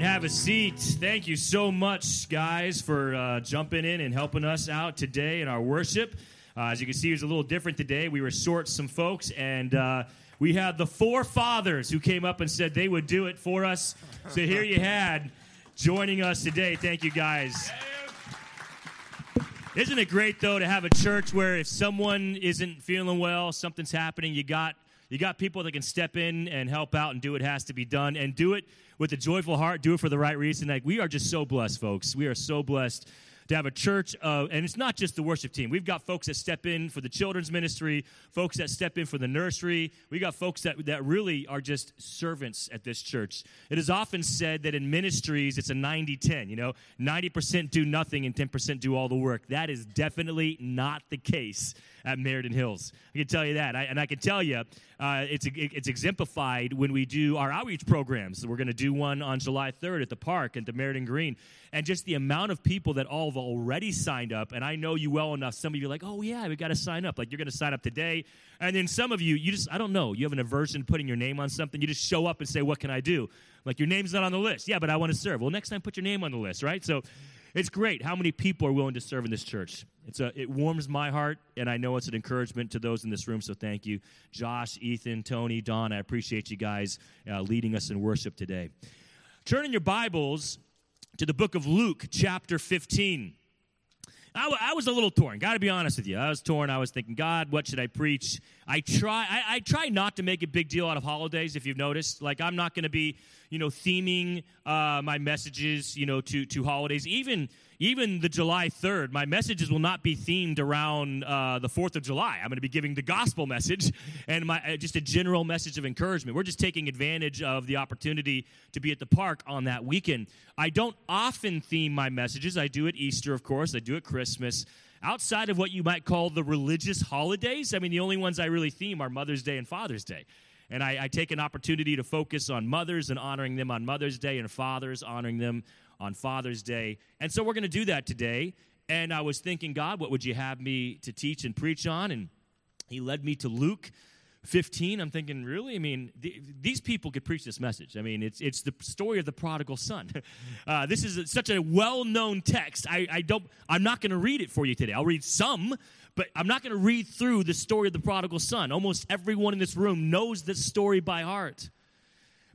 Have a seat. Thank you so much, guys, for uh, jumping in and helping us out today in our worship. Uh, as you can see, it was a little different today. We were short some folks, and uh, we had the four fathers who came up and said they would do it for us. So here you had joining us today. Thank you, guys. Isn't it great though to have a church where if someone isn't feeling well, something's happening, you got you got people that can step in and help out and do what has to be done and do it with a joyful heart, do it for the right reason. Like we are just so blessed, folks. We are so blessed to have a church of, and it's not just the worship team. We've got folks that step in for the children's ministry, folks that step in for the nursery. We got folks that, that really are just servants at this church. It is often said that in ministries, it's a 90 10. You know, 90% do nothing and 10% do all the work. That is definitely not the case at Meriden Hills. I can tell you that. I, and I can tell you, uh, it's, it's exemplified when we do our outreach programs. We're going to do one on July 3rd at the park at the Meriden Green. And just the amount of people that all have already signed up. And I know you well enough. Some of you are like, oh, yeah, we got to sign up. Like, you're going to sign up today. And then some of you, you just, I don't know, you have an aversion putting your name on something. You just show up and say, what can I do? Like, your name's not on the list. Yeah, but I want to serve. Well, next time, put your name on the list, right? So, it's great how many people are willing to serve in this church. It's a, it warms my heart, and I know it's an encouragement to those in this room, so thank you. Josh, Ethan, Tony, Don, I appreciate you guys uh, leading us in worship today. Turn in your Bibles to the book of Luke, chapter 15. I, w- I was a little torn. Got to be honest with you. I was torn. I was thinking, God, what should I preach? I try. I, I try not to make a big deal out of holidays. If you've noticed, like I'm not going to be, you know, theming uh, my messages, you know, to to holidays. Even even the July 3rd, my messages will not be themed around uh, the 4th of July. I'm going to be giving the gospel message and my, uh, just a general message of encouragement. We're just taking advantage of the opportunity to be at the park on that weekend. I don't often theme my messages. I do at Easter, of course, I do at Christmas. Outside of what you might call the religious holidays, I mean, the only ones I really theme are Mother's Day and Father's Day and I, I, take an opportunity to focus on mothers and honoring them on Mother's Day and fathers honoring them on Father's Day. And so we're going to do that today. And I was thinking, God, what would you have me to teach and preach on? And He led me to Luke 15. I'm thinking, really? I mean, th- these people could preach this message. I mean, it's, it's the story of the prodigal son. Uh, this is a, such a well known text. I, I don't, I'm not going to read it for you today. I'll read some, but I'm not going to read through the story of the prodigal son. Almost everyone in this room knows this story by heart.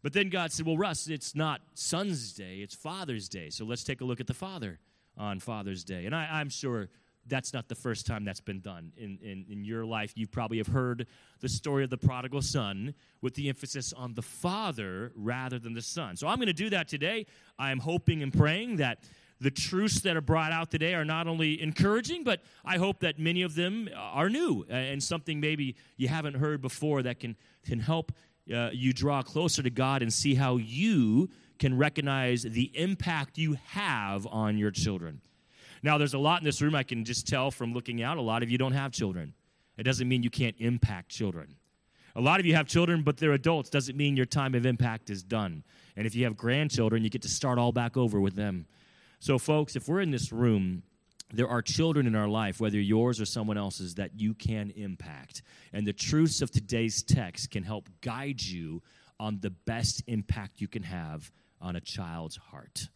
But then God said, Well, Russ, it's not Son's Day, it's Father's Day. So let's take a look at the Father on Father's Day. And I, am sure that's not the first time that's been done in, in, in your life. You probably have heard the story of the prodigal son with the emphasis on the father rather than the son. So I'm going to do that today. I'm hoping and praying that the truths that are brought out today are not only encouraging, but I hope that many of them are new and something maybe you haven't heard before that can, can help uh, you draw closer to God and see how you can recognize the impact you have on your children. Now, there's a lot in this room I can just tell from looking out. A lot of you don't have children. It doesn't mean you can't impact children. A lot of you have children, but they're adults. Doesn't mean your time of impact is done. And if you have grandchildren, you get to start all back over with them. So, folks, if we're in this room there are children in our life, whether yours or someone else's, that you can impact. And the truths of today's text can help guide you on the best impact you can have on a child's heart.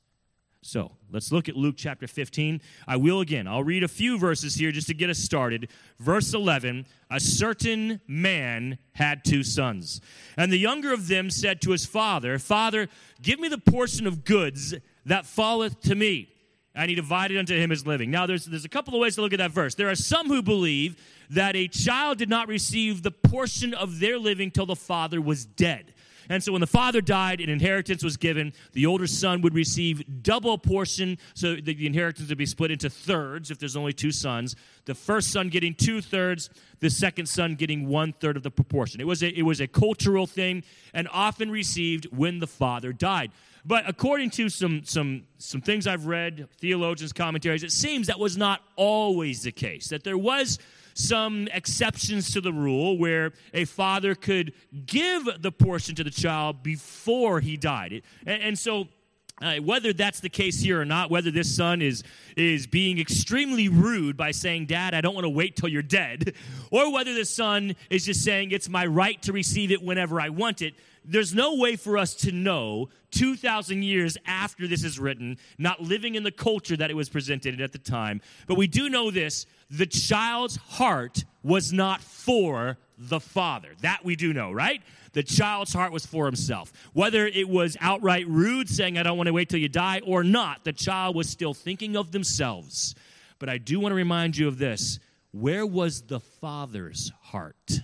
So let's look at Luke chapter 15. I will again, I'll read a few verses here just to get us started. Verse 11 A certain man had two sons, and the younger of them said to his father, Father, give me the portion of goods that falleth to me and he divided unto him his living. Now, there's, there's a couple of ways to look at that verse. There are some who believe that a child did not receive the portion of their living till the father was dead. And so when the father died, an inheritance was given. The older son would receive double portion, so the inheritance would be split into thirds if there's only two sons. The first son getting two thirds, the second son getting one third of the proportion. It was a, it was a cultural thing and often received when the father died. But according to some, some, some things I've read, theologians' commentaries, it seems that was not always the case, that there was some exceptions to the rule where a father could give the portion to the child before he died. And, and so, uh, whether that's the case here or not, whether this son is is being extremely rude by saying, "Dad, I don't want to wait till you're dead," or whether the son is just saying, "It's my right to receive it whenever I want it," there's no way for us to know 2,000 years after this is written, not living in the culture that it was presented at the time. But we do know this the child's heart was not for the father. That we do know, right? The child's heart was for himself. Whether it was outright rude, saying, I don't want to wait till you die, or not, the child was still thinking of themselves. But I do want to remind you of this where was the father's heart?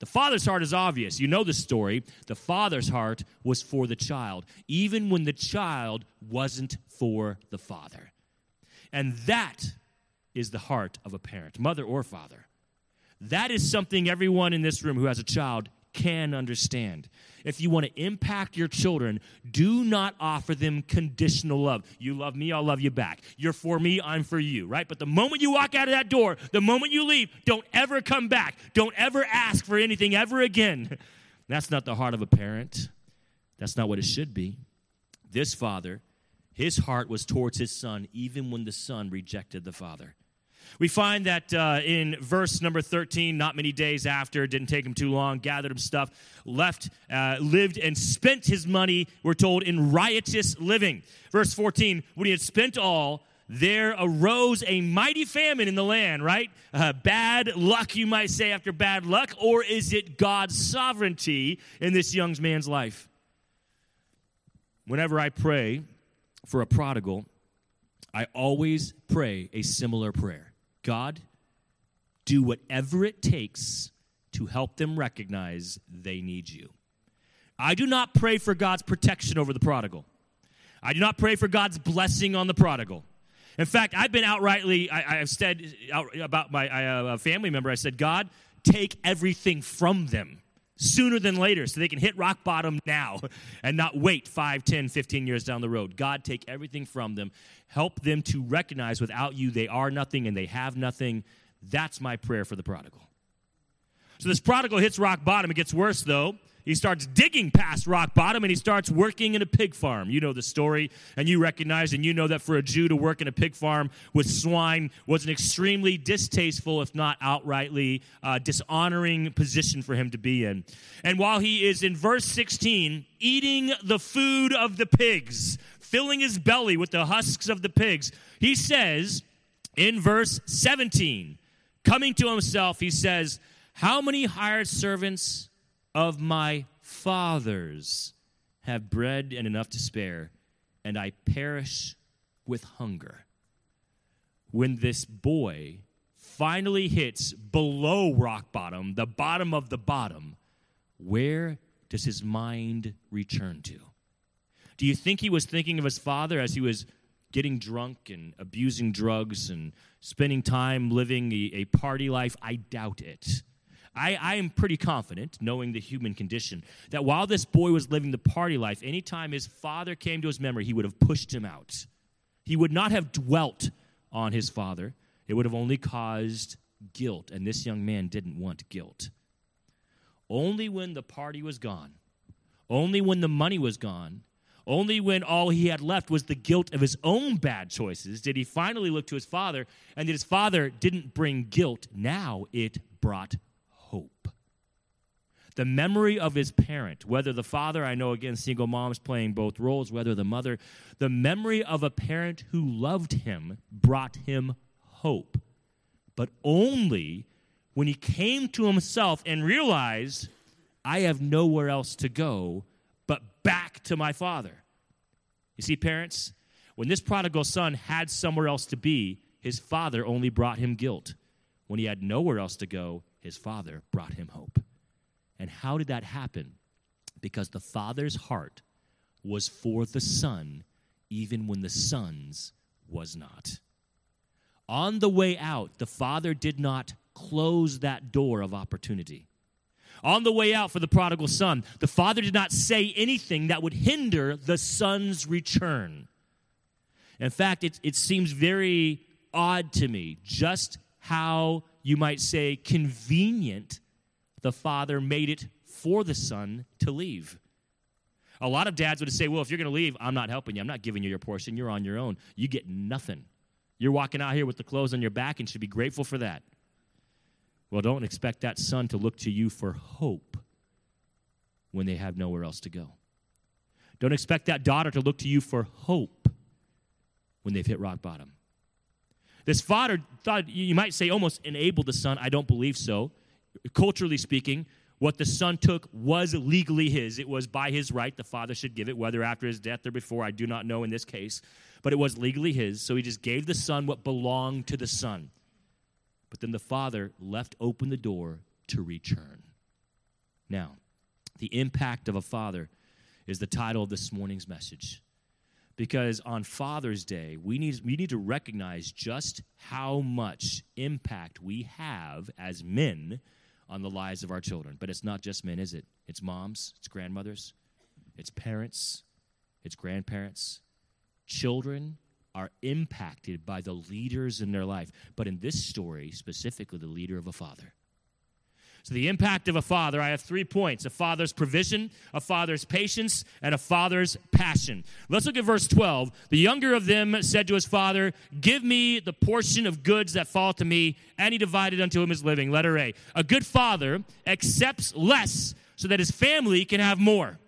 The father's heart is obvious. You know the story. The father's heart was for the child, even when the child wasn't for the father. And that is the heart of a parent, mother or father. That is something everyone in this room who has a child can understand. If you want to impact your children, do not offer them conditional love. You love me, I'll love you back. You're for me, I'm for you, right? But the moment you walk out of that door, the moment you leave, don't ever come back. Don't ever ask for anything ever again. That's not the heart of a parent. That's not what it should be. This father, his heart was towards his son, even when the son rejected the father. We find that uh, in verse number 13, not many days after, didn't take him too long, gathered him stuff, left, uh, lived, and spent his money, we're told, in riotous living. Verse 14, when he had spent all, there arose a mighty famine in the land, right? Uh, bad luck, you might say, after bad luck, or is it God's sovereignty in this young man's life? Whenever I pray for a prodigal, I always pray a similar prayer. God, do whatever it takes to help them recognize they need you. I do not pray for God's protection over the prodigal. I do not pray for God's blessing on the prodigal. In fact, I've been outrightly, I, have said out about my uh, family member, I said, God, take everything from them sooner than later so they can hit rock bottom now and not wait 5, 10, 15 years down the road. God, take everything from them. Help them to recognize without you they are nothing and they have nothing. That's my prayer for the prodigal. So this prodigal hits rock bottom. It gets worse, though. He starts digging past rock bottom and he starts working in a pig farm. You know the story, and you recognize and you know that for a Jew to work in a pig farm with swine was an extremely distasteful, if not outrightly uh, dishonoring position for him to be in. And while he is in verse 16, eating the food of the pigs, filling his belly with the husks of the pigs, he says in verse 17, coming to himself, he says, How many hired servants? Of my fathers have bread and enough to spare, and I perish with hunger. When this boy finally hits below rock bottom, the bottom of the bottom, where does his mind return to? Do you think he was thinking of his father as he was getting drunk and abusing drugs and spending time living a, a party life? I doubt it. I, I am pretty confident, knowing the human condition, that while this boy was living the party life, anytime his father came to his memory, he would have pushed him out. He would not have dwelt on his father, it would have only caused guilt, and this young man didn't want guilt. Only when the party was gone, only when the money was gone, only when all he had left was the guilt of his own bad choices did he finally look to his father, and that his father didn't bring guilt. Now it brought. The memory of his parent, whether the father, I know again, single moms playing both roles, whether the mother, the memory of a parent who loved him brought him hope. But only when he came to himself and realized, I have nowhere else to go but back to my father. You see, parents, when this prodigal son had somewhere else to be, his father only brought him guilt. When he had nowhere else to go, his father brought him hope. And how did that happen? Because the father's heart was for the son, even when the son's was not. On the way out, the father did not close that door of opportunity. On the way out for the prodigal son, the father did not say anything that would hinder the son's return. In fact, it, it seems very odd to me just how you might say, convenient, the father made it for the son to leave. A lot of dads would say, Well, if you're going to leave, I'm not helping you. I'm not giving you your portion. You're on your own. You get nothing. You're walking out here with the clothes on your back and should be grateful for that. Well, don't expect that son to look to you for hope when they have nowhere else to go. Don't expect that daughter to look to you for hope when they've hit rock bottom. This father thought, you might say, almost enabled the son. I don't believe so. Culturally speaking, what the son took was legally his. It was by his right. The father should give it, whether after his death or before. I do not know in this case. But it was legally his. So he just gave the son what belonged to the son. But then the father left open the door to return. Now, the impact of a father is the title of this morning's message. Because on Father's Day, we need, we need to recognize just how much impact we have as men on the lives of our children. But it's not just men, is it? It's moms, it's grandmothers, it's parents, it's grandparents. Children are impacted by the leaders in their life. But in this story, specifically, the leader of a father. So, the impact of a father, I have three points a father's provision, a father's patience, and a father's passion. Let's look at verse 12. The younger of them said to his father, Give me the portion of goods that fall to me, and he divided unto him his living. Letter A. A good father accepts less so that his family can have more.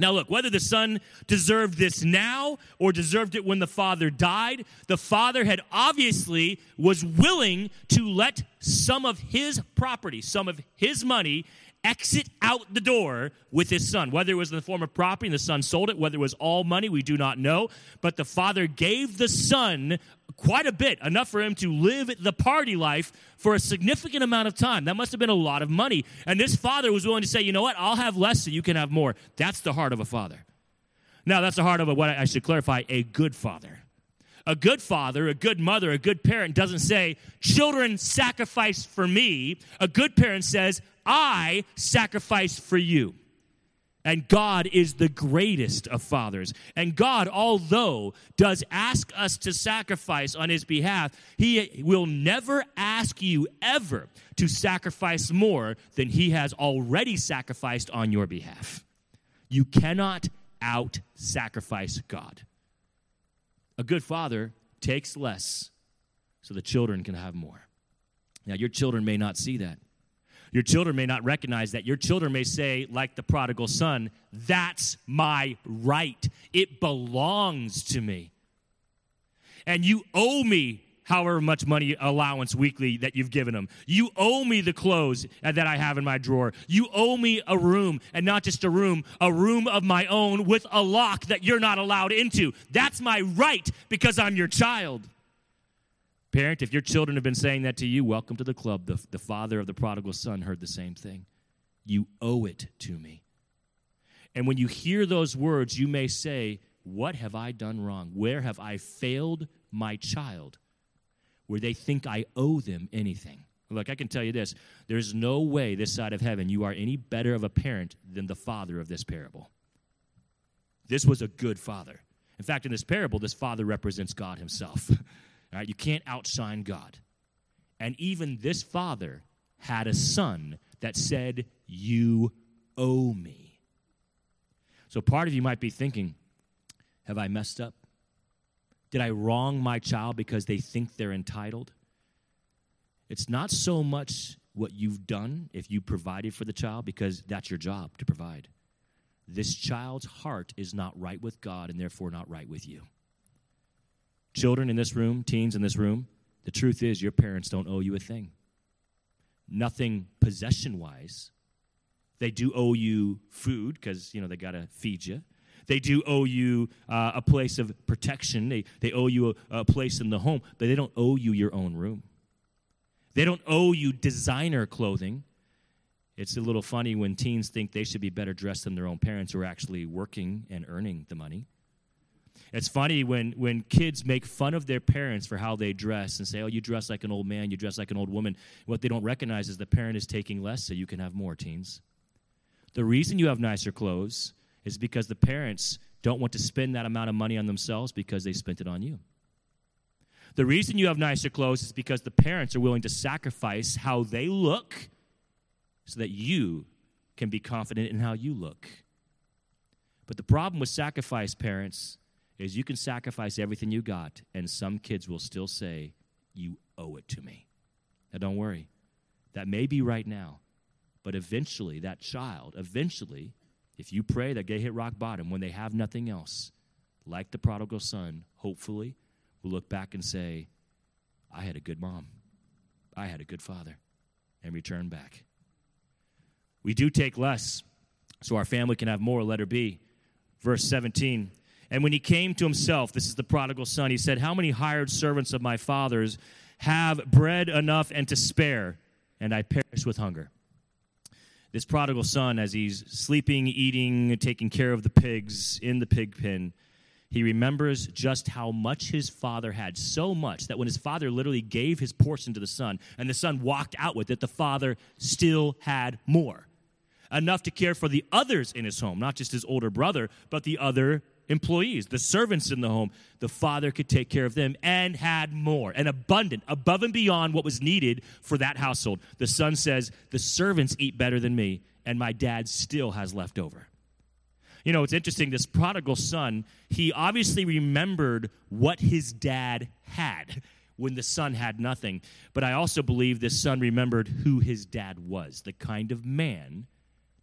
Now, look, whether the son deserved this now or deserved it when the father died, the father had obviously was willing to let some of his property, some of his money, exit out the door with his son. Whether it was in the form of property and the son sold it, whether it was all money, we do not know. But the father gave the son quite a bit, enough for him to live the party life for a significant amount of time. That must have been a lot of money. And this father was willing to say, you know what, I'll have less so you can have more. That's the heart of a father. Now, that's the heart of a, what I should clarify a good father. A good father, a good mother, a good parent doesn't say, children sacrifice for me. A good parent says, I sacrifice for you. And God is the greatest of fathers. And God, although does ask us to sacrifice on his behalf, he will never ask you ever to sacrifice more than he has already sacrificed on your behalf. You cannot out sacrifice God. A good father takes less so the children can have more. Now, your children may not see that. Your children may not recognize that. Your children may say, like the prodigal son, that's my right. It belongs to me. And you owe me however much money allowance weekly that you've given them. You owe me the clothes that I have in my drawer. You owe me a room, and not just a room, a room of my own with a lock that you're not allowed into. That's my right because I'm your child. Parent, if your children have been saying that to you, welcome to the club. The, the father of the prodigal son heard the same thing. You owe it to me. And when you hear those words, you may say, What have I done wrong? Where have I failed my child? Where they think I owe them anything. Look, I can tell you this there's no way this side of heaven you are any better of a parent than the father of this parable. This was a good father. In fact, in this parable, this father represents God himself. Right, you can't outshine God. And even this father had a son that said, You owe me. So part of you might be thinking, Have I messed up? Did I wrong my child because they think they're entitled? It's not so much what you've done if you provided for the child, because that's your job to provide. This child's heart is not right with God and therefore not right with you. Children in this room, teens in this room, the truth is your parents don't owe you a thing. Nothing possession wise. They do owe you food because, you know, they got to feed you. They do owe you uh, a place of protection. They, they owe you a, a place in the home, but they don't owe you your own room. They don't owe you designer clothing. It's a little funny when teens think they should be better dressed than their own parents who are actually working and earning the money. It's funny when, when kids make fun of their parents for how they dress and say, oh, you dress like an old man, you dress like an old woman. What they don't recognize is the parent is taking less so you can have more, teens. The reason you have nicer clothes is because the parents don't want to spend that amount of money on themselves because they spent it on you. The reason you have nicer clothes is because the parents are willing to sacrifice how they look so that you can be confident in how you look. But the problem with sacrifice, parents, is you can sacrifice everything you got, and some kids will still say, You owe it to me. Now, don't worry. That may be right now, but eventually, that child, eventually, if you pray that they hit rock bottom when they have nothing else, like the prodigal son, hopefully will look back and say, I had a good mom. I had a good father, and return back. We do take less so our family can have more. Letter B, verse 17. And when he came to himself, this is the prodigal son, he said, How many hired servants of my father's have bread enough and to spare, and I perish with hunger? This prodigal son, as he's sleeping, eating, taking care of the pigs in the pig pen, he remembers just how much his father had. So much that when his father literally gave his portion to the son and the son walked out with it, the father still had more. Enough to care for the others in his home, not just his older brother, but the other employees, the servants in the home. The father could take care of them and had more, and abundant, above and beyond what was needed for that household. The son says, The servants eat better than me, and my dad still has left over. You know, it's interesting. This prodigal son, he obviously remembered what his dad had when the son had nothing. But I also believe this son remembered who his dad was, the kind of man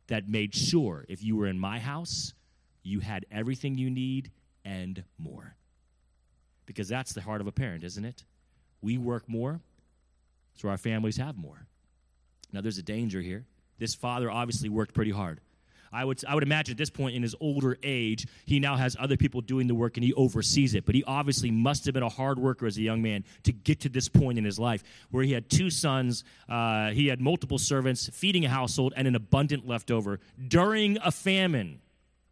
that made sure if you were in my house, you had everything you need and more. Because that's the heart of a parent, isn't it? We work more, so our families have more. Now, there's a danger here. This father obviously worked pretty hard. I would, I would imagine at this point in his older age, he now has other people doing the work and he oversees it. But he obviously must have been a hard worker as a young man to get to this point in his life where he had two sons, uh, he had multiple servants, feeding a household, and an abundant leftover during a famine.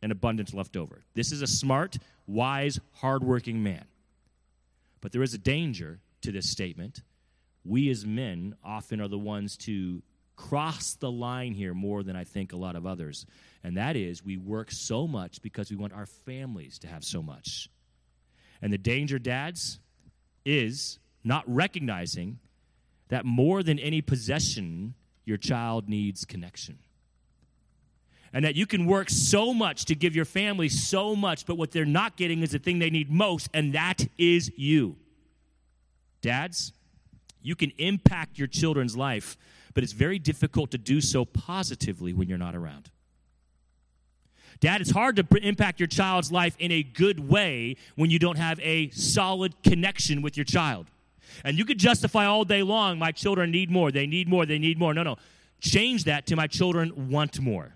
An abundance left over. This is a smart, wise, hardworking man. But there is a danger to this statement. We as men often are the ones to cross the line here more than I think a lot of others. And that is, we work so much because we want our families to have so much. And the danger, dads, is not recognizing that more than any possession, your child needs connection. And that you can work so much to give your family so much, but what they're not getting is the thing they need most, and that is you. Dads, you can impact your children's life but it's very difficult to do so positively when you're not around. Dad, it's hard to impact your child's life in a good way when you don't have a solid connection with your child. And you could justify all day long, my children need more, they need more, they need more. No, no. Change that to my children want more.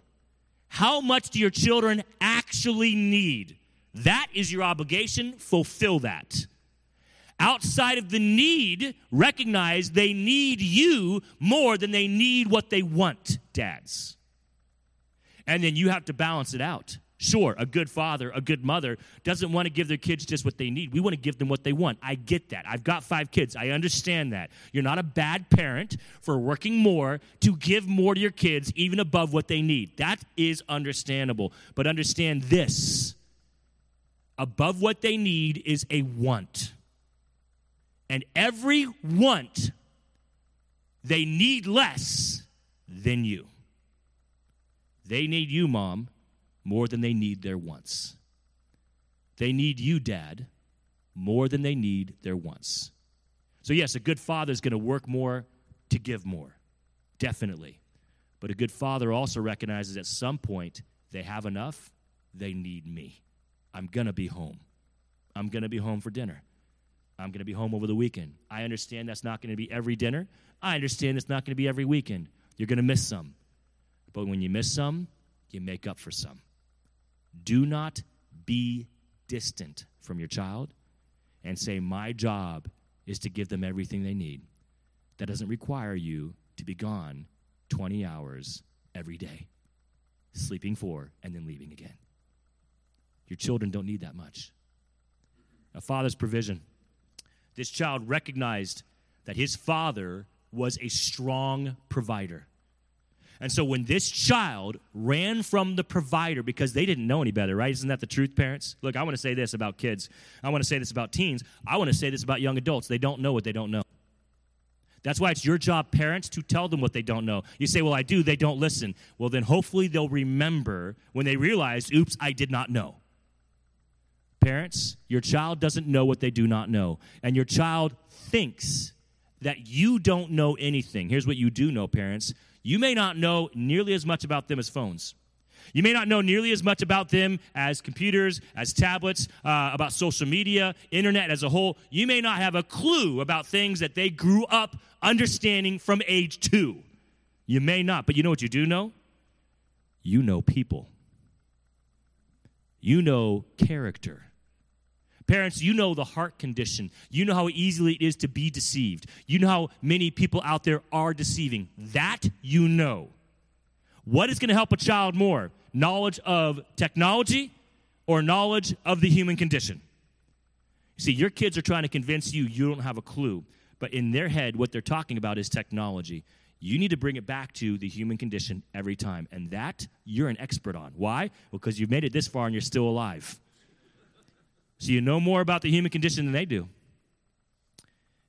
How much do your children actually need? That is your obligation. Fulfill that outside of the need, recognize they need you more than they need what they want, dads. And then you have to balance it out. Sure, a good father, a good mother doesn't want to give their kids just what they need. We want to give them what they want. I get that. I've got five kids. I understand that. You're not a bad parent for working more to give more to your kids, even above what they need. That is understandable. But understand this above what they need is a want. And every want, they need less than you. They need you, mom, more than they need their wants. They need you, dad, more than they need their wants. So, yes, a good father is going to work more to give more, definitely. But a good father also recognizes at some point they have enough, they need me. I'm going to be home. I'm going to be home for dinner. I'm going to be home over the weekend. I understand that's not going to be every dinner. I understand it's not going to be every weekend. You're going to miss some. But when you miss some, you make up for some. Do not be distant from your child and say, My job is to give them everything they need. That doesn't require you to be gone 20 hours every day, sleeping four and then leaving again. Your children don't need that much. A father's provision this child recognized that his father was a strong provider. And so when this child ran from the provider because they didn't know any better, right? Isn't that the truth, parents? Look, I want to say this about kids. I want to say this about teens. I want to say this about young adults. They don't know what they don't know. That's why it's your job, parents, to tell them what they don't know. You say, Well, I do, they don't listen. Well, then hopefully they'll remember when they realize, Oops, I did not know. Parents, your child doesn't know what they do not know. And your child thinks that you don't know anything. Here's what you do know, parents. You may not know nearly as much about them as phones. You may not know nearly as much about them as computers, as tablets, uh, about social media, internet as a whole. You may not have a clue about things that they grew up understanding from age two. You may not, but you know what you do know? You know people. You know character. Parents, you know the heart condition. You know how easily it is to be deceived. You know how many people out there are deceiving. That you know. What is going to help a child more? Knowledge of technology or knowledge of the human condition? See, your kids are trying to convince you you don't have a clue, but in their head, what they're talking about is technology. You need to bring it back to the human condition every time. And that you're an expert on. Why? Because you've made it this far and you're still alive. So you know more about the human condition than they do.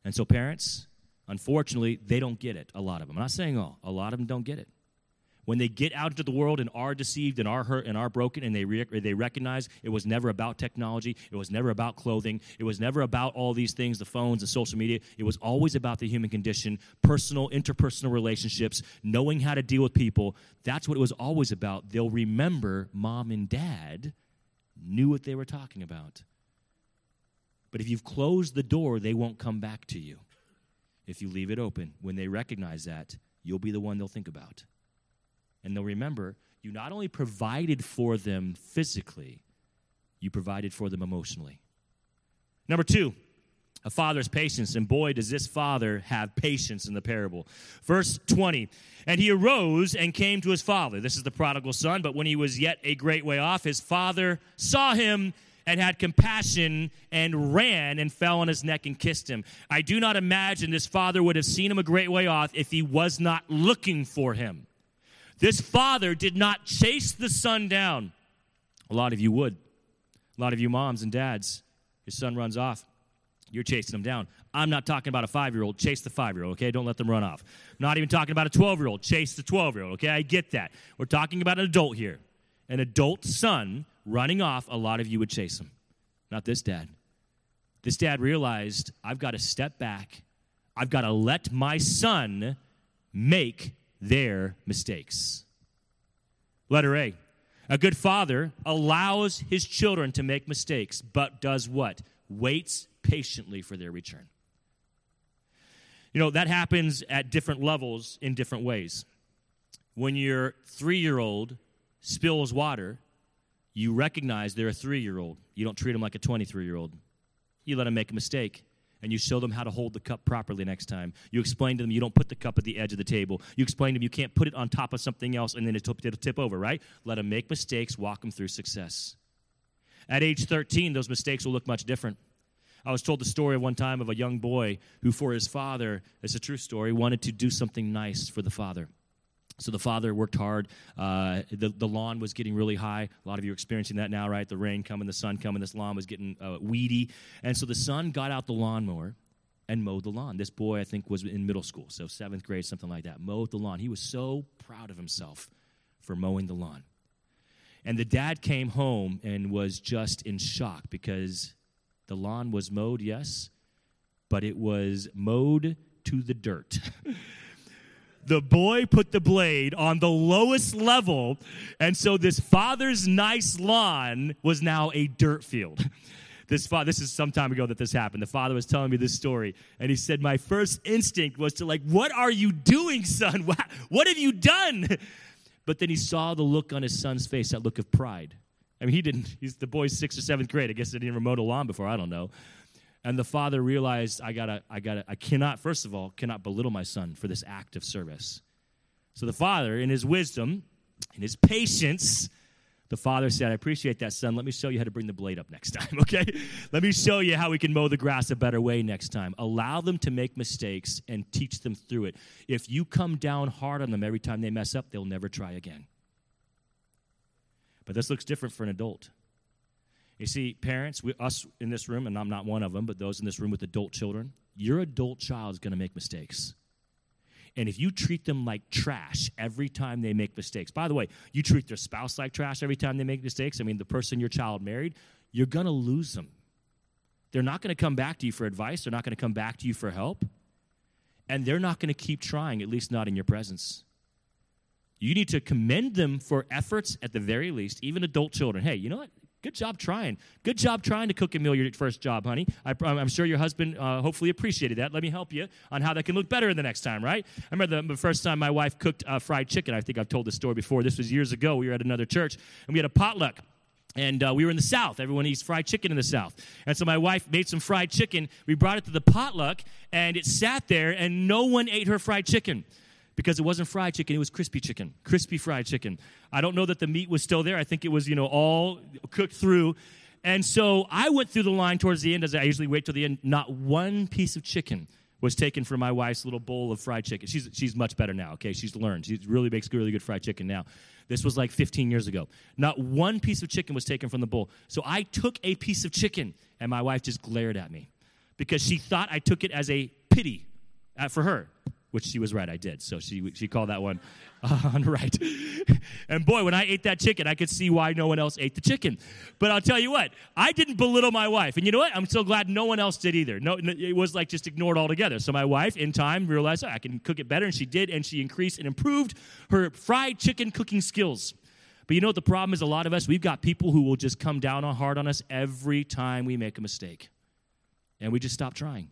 And so, parents, unfortunately, they don't get it, a lot of them. I'm not saying all, a lot of them don't get it. When they get out into the world and are deceived and are hurt and are broken, and they, re- they recognize it was never about technology, it was never about clothing, it was never about all these things, the phones and social media. It was always about the human condition, personal, interpersonal relationships, knowing how to deal with people. That's what it was always about. They'll remember mom and dad knew what they were talking about. But if you've closed the door, they won't come back to you. If you leave it open, when they recognize that, you'll be the one they'll think about. And they'll remember you not only provided for them physically, you provided for them emotionally. Number two, a father's patience. And boy, does this father have patience in the parable. Verse 20 And he arose and came to his father. This is the prodigal son, but when he was yet a great way off, his father saw him and had compassion and ran and fell on his neck and kissed him. I do not imagine this father would have seen him a great way off if he was not looking for him. This father did not chase the son down. A lot of you would. A lot of you moms and dads, your son runs off. You're chasing him down. I'm not talking about a five year old. Chase the five year old, okay? Don't let them run off. I'm not even talking about a 12 year old. Chase the 12 year old, okay? I get that. We're talking about an adult here. An adult son running off, a lot of you would chase him. Not this dad. This dad realized I've got to step back. I've got to let my son make their mistakes. Letter A. A good father allows his children to make mistakes, but does what? Waits patiently for their return. You know, that happens at different levels in different ways. When your three year old spills water, you recognize they're a three year old. You don't treat them like a 23 year old. You let them make a mistake and you show them how to hold the cup properly next time. You explain to them you don't put the cup at the edge of the table. You explain to them you can't put it on top of something else and then it'll, tip over, right? Let them make mistakes, walk them through success. At age 13, those mistakes will look much different. I was told the story one time of a young boy who, for his father, it's a true story, wanted to do something nice for the father. So the father worked hard. Uh, the, the lawn was getting really high. A lot of you are experiencing that now, right? The rain coming, the sun coming, this lawn was getting uh, weedy. And so the son got out the lawnmower and mowed the lawn. This boy, I think, was in middle school, so seventh grade, something like that. Mowed the lawn. He was so proud of himself for mowing the lawn. And the dad came home and was just in shock because the lawn was mowed, yes, but it was mowed to the dirt. the boy put the blade on the lowest level, and so this father's nice lawn was now a dirt field. This father, this is some time ago that this happened. The father was telling me this story, and he said, "My first instinct was to like, what are you doing, son? What, have you done?" But then he saw the look on his son's face, that look of pride. I mean, he didn't. He's the boy's sixth or seventh grade. I guess he didn't even mowed a lawn before. I don't know. And the father realized, I gotta, I gotta, I cannot, first of all, cannot belittle my son for this act of service. So the father, in his wisdom, in his patience, the father said, I appreciate that, son. Let me show you how to bring the blade up next time, okay? Let me show you how we can mow the grass a better way next time. Allow them to make mistakes and teach them through it. If you come down hard on them every time they mess up, they'll never try again. But this looks different for an adult. You see, parents, we, us in this room, and I'm not one of them, but those in this room with adult children, your adult child is going to make mistakes. And if you treat them like trash every time they make mistakes, by the way, you treat their spouse like trash every time they make mistakes, I mean, the person your child married, you're going to lose them. They're not going to come back to you for advice, they're not going to come back to you for help, and they're not going to keep trying, at least not in your presence. You need to commend them for efforts at the very least, even adult children. Hey, you know what? Good job trying. Good job trying to cook a meal your first job, honey. I, am sure your husband uh, hopefully appreciated that. Let me help you on how that can look better the next time, right? I remember the, the first time my wife cooked uh, fried chicken. I think I've told this story before. This was years ago. We were at another church, and we had a potluck. And uh, we were in the South. Everyone eats fried chicken in the South. And so my wife made some fried chicken. We brought it to the potluck, and it sat there, and no one ate her fried chicken because it wasn't fried chicken, it was crispy chicken, crispy fried chicken. I don't know that the meat was still there. I think it was, you know, all cooked through. And so I went through the line towards the end, as I usually wait till the end. Not one piece of chicken was taken from my wife's little bowl of fried chicken. She's, she's much better now, okay? She's learned. She really makes really good fried chicken now. This was like 15 years ago. Not one piece of chicken was taken from the bowl. So I took a piece of chicken, and my wife just glared at me because she thought I took it as a pity uh, for her which she was right, I did. So she, she called that one on right. and boy, when I ate that chicken, I could see why no one else ate the chicken. But I'll tell you what, I didn't belittle my wife. And you know what? I'm so glad no one else did either. No, it was like just ignored altogether. So my wife, in time, realized oh, I can cook it better, and she did, and she increased and improved her fried chicken cooking skills. But you know what the problem is? A lot of us, we've got people who will just come down hard on us every time we make a mistake. And we just stop trying.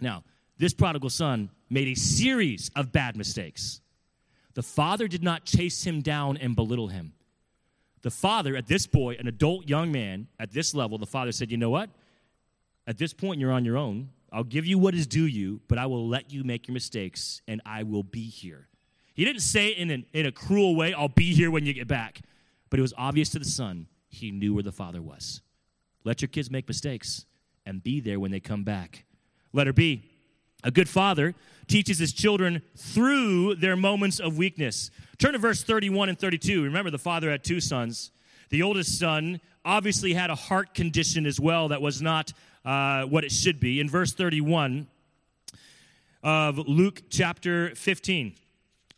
Now, this prodigal son made a series of bad mistakes. The father did not chase him down and belittle him. The father, at this boy, an adult young man, at this level, the father said, You know what? At this point, you're on your own. I'll give you what is due you, but I will let you make your mistakes and I will be here. He didn't say it in, an, in a cruel way, I'll be here when you get back. But it was obvious to the son, he knew where the father was. Let your kids make mistakes and be there when they come back. Let her be. A good father teaches his children through their moments of weakness. Turn to verse 31 and 32. Remember, the father had two sons. The oldest son obviously had a heart condition as well that was not uh, what it should be. In verse 31 of Luke chapter 15.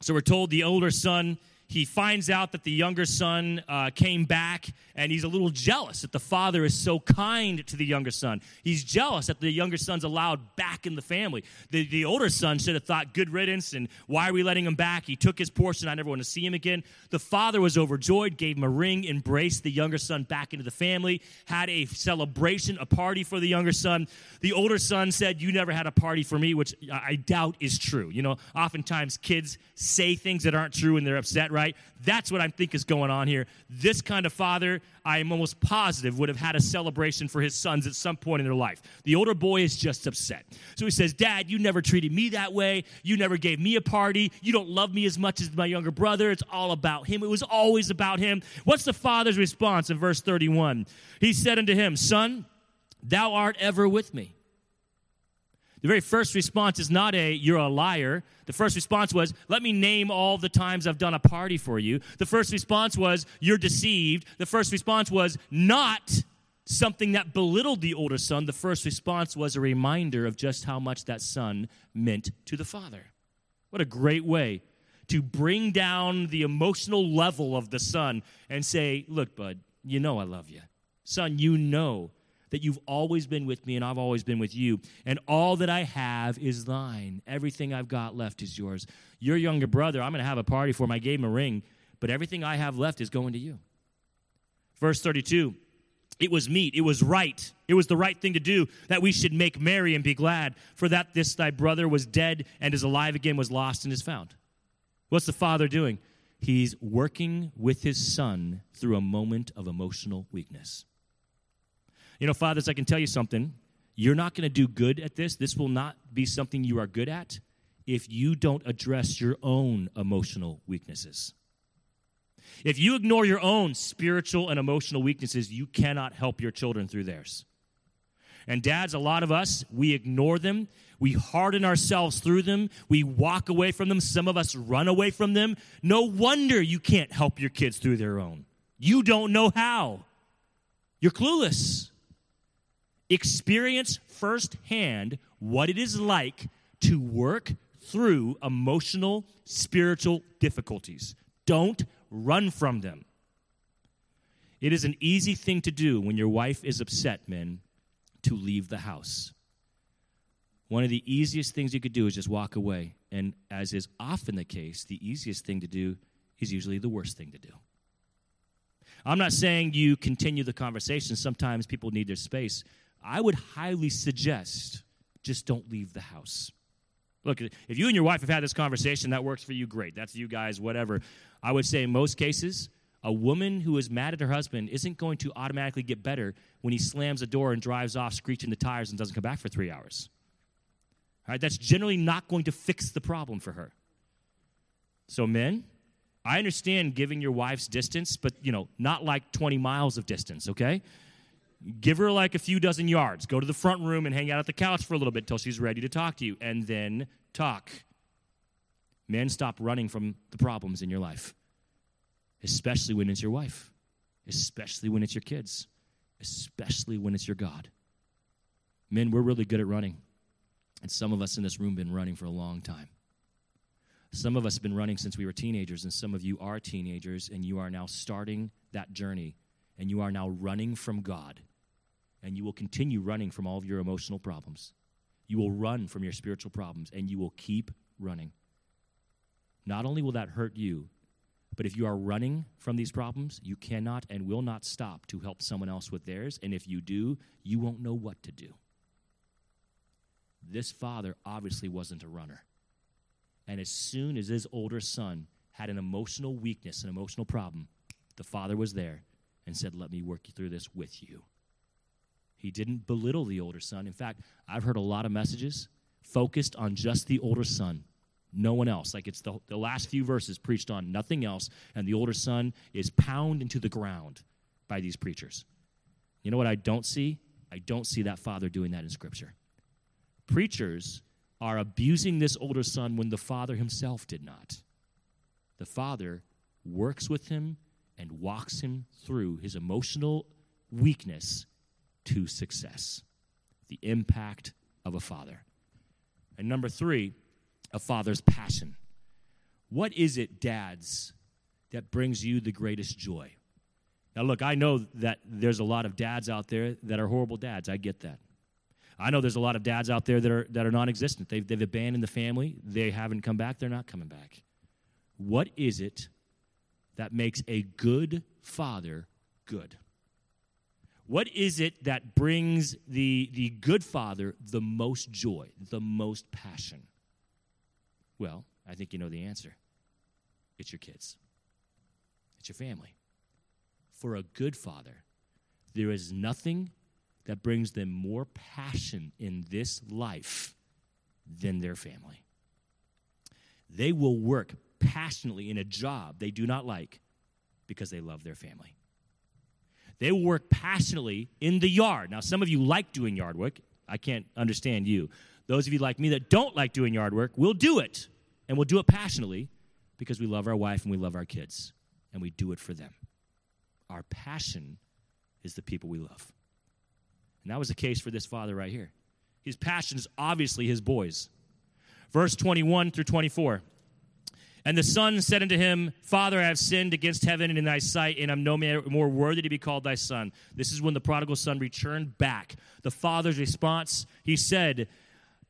So we're told the older son he finds out that the younger son uh, came back and he's a little jealous that the father is so kind to the younger son. He's jealous that the younger son's allowed back in the family. The, the older son should have thought, good riddance, and why are we letting him back? He took his portion. I never want to see him again. The father was overjoyed, gave him a ring, embraced the younger son back into the family, had a celebration, a party for the younger son. The older son said, You never had a party for me, which I doubt is true. You know, oftentimes kids say things that aren't true and they're upset, right? That's what I think is going on here. This kind of father, I am almost positive, would have had a celebration for his sons at some point in their life. The older boy is just upset. So he says, Dad, you never treated me that way. You never gave me a party. You don't love me as much as my younger brother. It's all about him. It was always about him. What's the father's response in verse 31? He said unto him, Son, thou art ever with me the very first response is not a, you're a liar. The first response was, let me name all the times I've done a party for you. The first response was, you're deceived. The first response was not something that belittled the older son. The first response was a reminder of just how much that son meant to the father. What a great way to bring down the emotional level of the son and say, look, bud, you know I love you. Son, you know that you've always been with me and I've always been with you. And all that I have is thine. Everything I've got left is yours. Your younger brother, I'm going to have a party for him. I gave him a ring, but everything I have left is going to you. Verse 32 it was meet, it was right, it was the right thing to do that we should make merry and be glad, for that this thy brother was dead and is alive again, was lost and is found. What's the father doing? He's working with his son through a moment of emotional weakness. You know, fathers, I can tell you something. You're not going to do good at this. This will not be something you are good at if you don't address your own emotional weaknesses. If you ignore your own spiritual and emotional weaknesses, you cannot help your children through theirs. And dads, a lot of us, we ignore them. We harden ourselves through them. We walk away from them. Some of us run away from them. No wonder you can't help your kids through their own. You don't know how. You're clueless experience firsthand what it is like to work through emotional, spiritual difficulties. Don't run from them. It is an easy thing to do when your wife is upset, men, to leave the house. One of the easiest things you could do is just walk away. And as is often the case, the easiest thing to do is usually the worst thing to do. I'm not saying you continue the conversation. Sometimes people need their space. I would highly suggest just don't leave the house. Look, if you and your wife have had this conversation, that works for you, great. That's you guys, whatever. I would say in most cases, a woman who is mad at her husband isn't going to automatically get better when he slams the door and drives off, screeching the tires, and doesn't come back for three hours. All right, that's generally not going to fix the problem for her. So, men, I understand giving your wife's distance, but you know, not like 20 miles of distance, okay? Give her like a few dozen yards. Go to the front room and hang out at the couch for a little bit till she's ready to talk to you, and then talk. Men, stop running from the problems in your life, especially when it's your wife, especially when it's your kids, especially when it's your God. Men, we're really good at running, and some of us in this room have been running for a long time. Some of us have been running since we were teenagers, and some of you are teenagers, and you are now starting that journey, and you are now running from God. And you will continue running from all of your emotional problems. You will run from your spiritual problems, and you will keep running. Not only will that hurt you, but if you are running from these problems, you cannot and will not stop to help someone else with theirs. And if you do, you won't know what to do. This father obviously wasn't a runner. And as soon as his older son had an emotional weakness, an emotional problem, the father was there and said, Let me work you through this with you. He didn't belittle the older son. In fact, I've heard a lot of messages focused on just the older son, no one else. Like it's the, the last few verses preached on nothing else, and the older son is pounded into the ground by these preachers. You know what I don't see? I don't see that father doing that in Scripture. Preachers are abusing this older son when the father himself did not. The father works with him and walks him through his emotional weakness to success. The impact of a father. And number three, a father's passion. What is it, dads, that brings you the greatest joy? Now, look, I know that there's a lot of dads out there that are horrible dads. I get that. I know there's a lot of dads out there that are, that are non existent. They've, they've abandoned the family, they haven't come back, they're not coming back. What is it that makes a good father good? What is it that brings the, the good father the most joy, the most passion? Well, I think you know the answer it's your kids, it's your family. For a good father, there is nothing that brings them more passion in this life than their family. They will work passionately in a job they do not like because they love their family. They will work passionately in the yard. Now, some of you like doing yard work. I can't understand you. Those of you like me that don't like doing yard work, we'll do it. And we'll do it passionately because we love our wife and we love our kids. And we do it for them. Our passion is the people we love. And that was the case for this father right here. His passion is obviously his boys. Verse 21 through 24. And the son said unto him, Father, I have sinned against heaven and in thy sight, and I'm no more worthy to be called thy son. This is when the prodigal son returned back. The father's response, he said,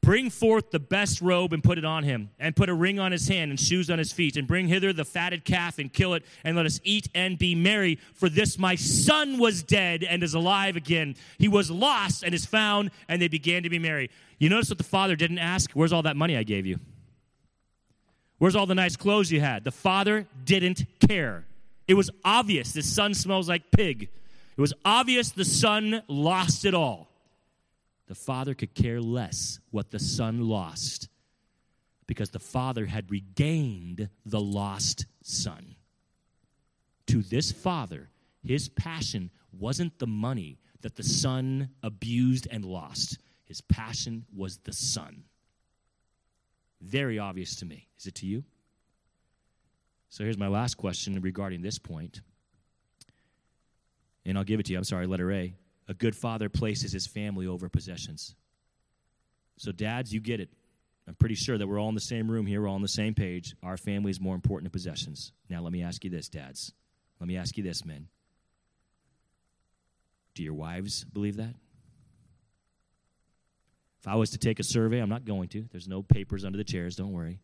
Bring forth the best robe and put it on him, and put a ring on his hand and shoes on his feet, and bring hither the fatted calf and kill it, and let us eat and be merry. For this my son was dead and is alive again. He was lost and is found, and they began to be merry. You notice what the father didn't ask? Where's all that money I gave you? Where's all the nice clothes you had? The father didn't care. It was obvious the son smells like pig. It was obvious the son lost it all the father could care less what the son lost because the father had regained the lost son. To this father, his passion wasn't the money that the son abused and lost, his passion was the son. Very obvious to me. Is it to you? So here's my last question regarding this point. And I'll give it to you. I'm sorry, letter A a good father places his family over possessions. So, dads, you get it. I'm pretty sure that we're all in the same room here, we're all on the same page. Our family is more important than possessions. Now, let me ask you this, dads. Let me ask you this, men. Do your wives believe that? If I was to take a survey, I'm not going to. There's no papers under the chairs, don't worry.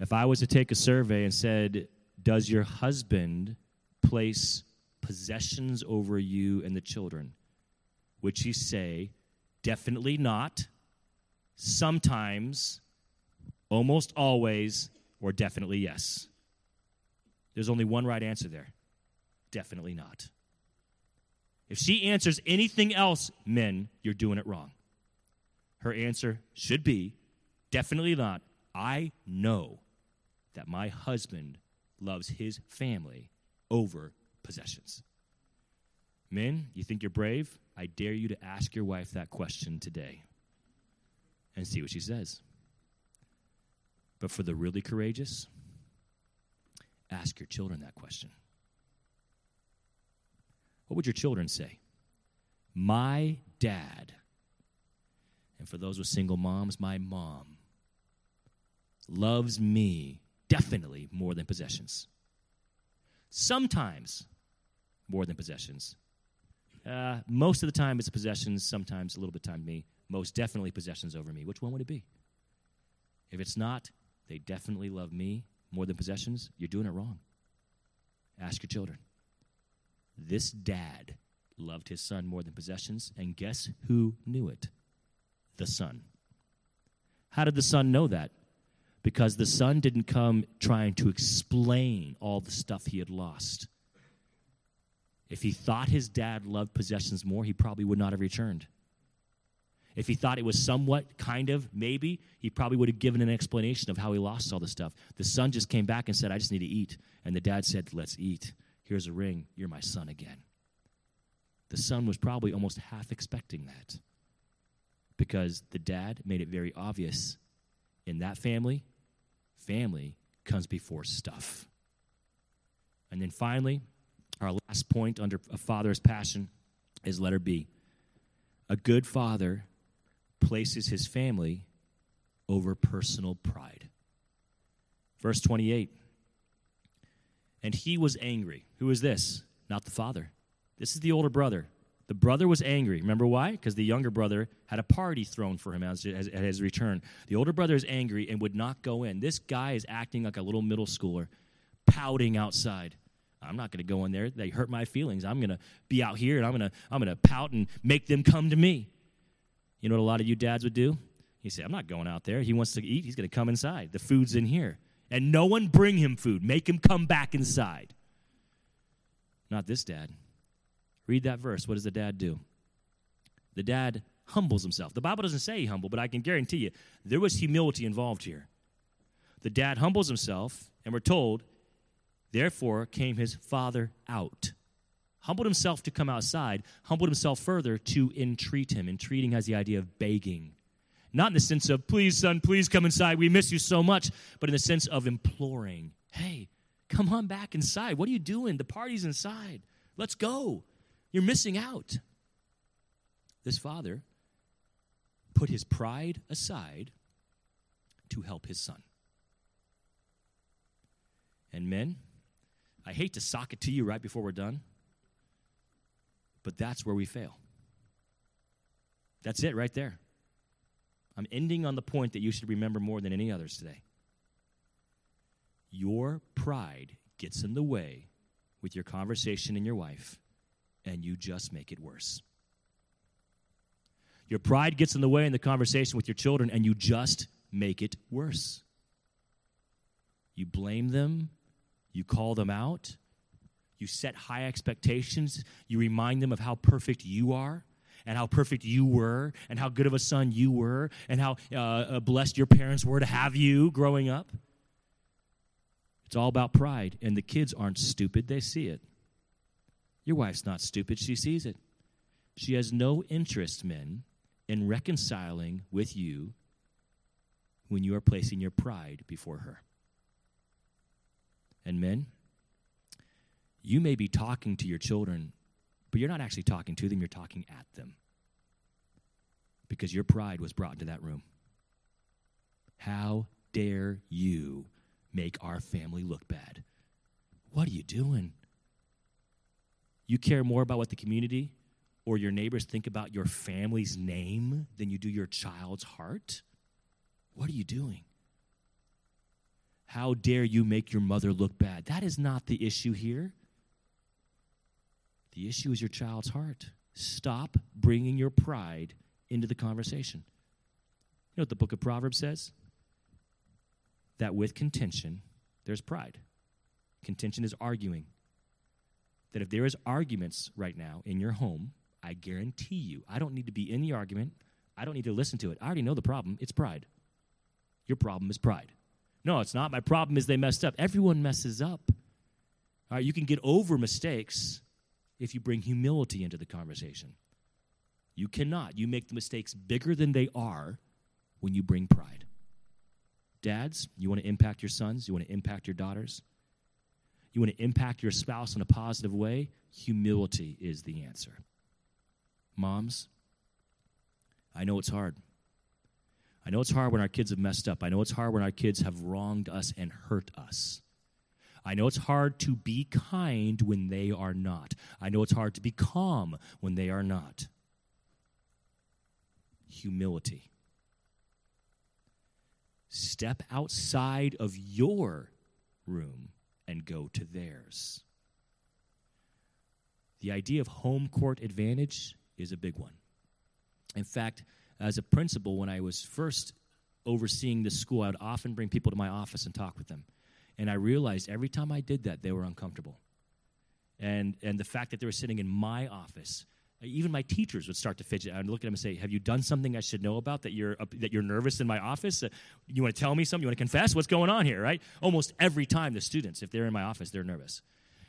If I was to take a survey and said, Does your husband place possessions over you and the children? Which you say, definitely not, sometimes, almost always, or definitely yes. There's only one right answer there definitely not. If she answers anything else, men, you're doing it wrong. Her answer should be definitely not. I know that my husband loves his family over possessions. Men, you think you're brave? I dare you to ask your wife that question today and see what she says. But for the really courageous, ask your children that question. What would your children say? My dad. And for those with single moms, my mom loves me definitely more than possessions. Sometimes more than possessions. Uh, most of the time it's possessions, sometimes a little bit time me. Most definitely possessions over me. Which one would it be? If it's not, they definitely love me more than possessions, you're doing it wrong. Ask your children. This dad loved his son more than possessions, and guess who knew it? The son. How did the son know that? Because the son didn't come trying to explain all the stuff he had lost. If he thought his dad loved possessions more, he probably would not have returned. If he thought it was somewhat, kind of, maybe, he probably would have given an explanation of how he lost all the stuff. The son just came back and said, I just need to eat. And the dad said, Let's eat. Here's a ring. You're my son again. The son was probably almost half expecting that because the dad made it very obvious in that family, family comes before stuff. And then finally, our last point under a father's passion is letter B. A good father places his family over personal pride. Verse 28 And he was angry. Who is this? Not the father. This is the older brother. The brother was angry. Remember why? Because the younger brother had a party thrown for him as, as, at his return. The older brother is angry and would not go in. This guy is acting like a little middle schooler, pouting outside. I'm not going to go in there. They hurt my feelings. I'm going to be out here and I'm going to I'm going to pout and make them come to me. You know what a lot of you dads would do? You say, I'm not going out there. He wants to eat. He's going to come inside. The food's in here. And no one bring him food. Make him come back inside. Not this dad. Read that verse. What does the dad do? The dad humbles himself. The Bible doesn't say he humble, but I can guarantee you there was humility involved here. The dad humbles himself, and we're told, therefore came his father out. Humbled himself to come outside, humbled himself further to entreat him. Entreating has the idea of begging. Not in the sense of, please, son, please come inside. We miss you so much, but in the sense of imploring. Hey, come on back inside. What are you doing? The party's inside. Let's go. You're missing out. This father put his pride aside to help his son. And men, I hate to sock it to you right before we're done, but that's where we fail. That's it right there. I'm ending on the point that you should remember more than any others today. Your pride gets in the way with your conversation and your wife, and you just make it worse. Your pride gets in the way in the conversation with your children, and you just make it worse. You blame them, you call them out, you set high expectations, you remind them of how perfect you are and how perfect you were, and how good of a son you were, and how uh, uh, blessed your parents were to have you growing up. It's all about pride, and the kids aren't stupid, they see it. Your wife's not stupid, she sees it. She has no interest, men, in reconciling with you when you are placing your pride before her. And men, you may be talking to your children but you're not actually talking to them, you're talking at them. Because your pride was brought into that room. How dare you make our family look bad? What are you doing? You care more about what the community or your neighbors think about your family's name than you do your child's heart? What are you doing? How dare you make your mother look bad? That is not the issue here. The issue is your child's heart. Stop bringing your pride into the conversation. You know what the book of Proverbs says? That with contention, there's pride. Contention is arguing. That if there is arguments right now in your home, I guarantee you, I don't need to be in the argument. I don't need to listen to it. I already know the problem. It's pride. Your problem is pride. No, it's not. My problem is they messed up. Everyone messes up. All right, you can get over mistakes if you bring humility into the conversation. You cannot. You make the mistakes bigger than they are when you bring pride. Dads, you want to impact your sons, you want to impact your daughters, you want to impact your spouse in a positive way, humility is the answer. Moms, I know it's hard. I know it's hard when our kids have messed up. I know it's hard when our kids have wronged us and hurt us. I know it's hard to be kind when they are not. I know it's hard to be calm when they are not. Humility. Step outside of your room and go to theirs. The idea of home court advantage is a big one. In fact, as a principal, when I was first overseeing the school, I would often bring people to my office and talk with them. And I realized every time I did that, they were uncomfortable. And, and the fact that they were sitting in my office, even my teachers would start to fidget. I'd look at them and say, "Have you done something I should know about that you're that you're nervous in my office? Uh, you want to tell me something? You want to confess? What's going on here?" Right? Almost every time the students, if they're in my office, they're nervous.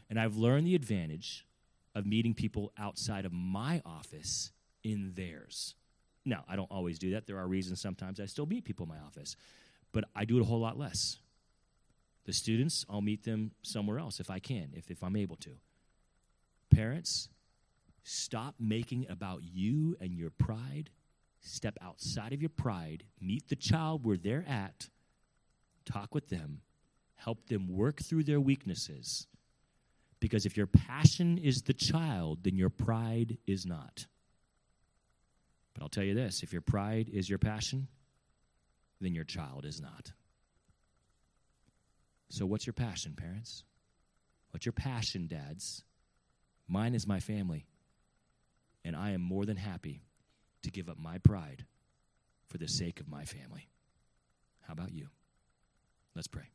And I've learned the advantage of meeting people outside of my office in theirs. Now, I don't always do that. There are reasons sometimes I still meet people in my office, but I do it a whole lot less. The students, I'll meet them somewhere else if I can, if, if I'm able to. Parents, stop making about you and your pride. Step outside of your pride, meet the child where they're at, talk with them, help them work through their weaknesses. Because if your passion is the child, then your pride is not. But I'll tell you this if your pride is your passion, then your child is not. So, what's your passion, parents? What's your passion, dads? Mine is my family. And I am more than happy to give up my pride for the sake of my family. How about you? Let's pray.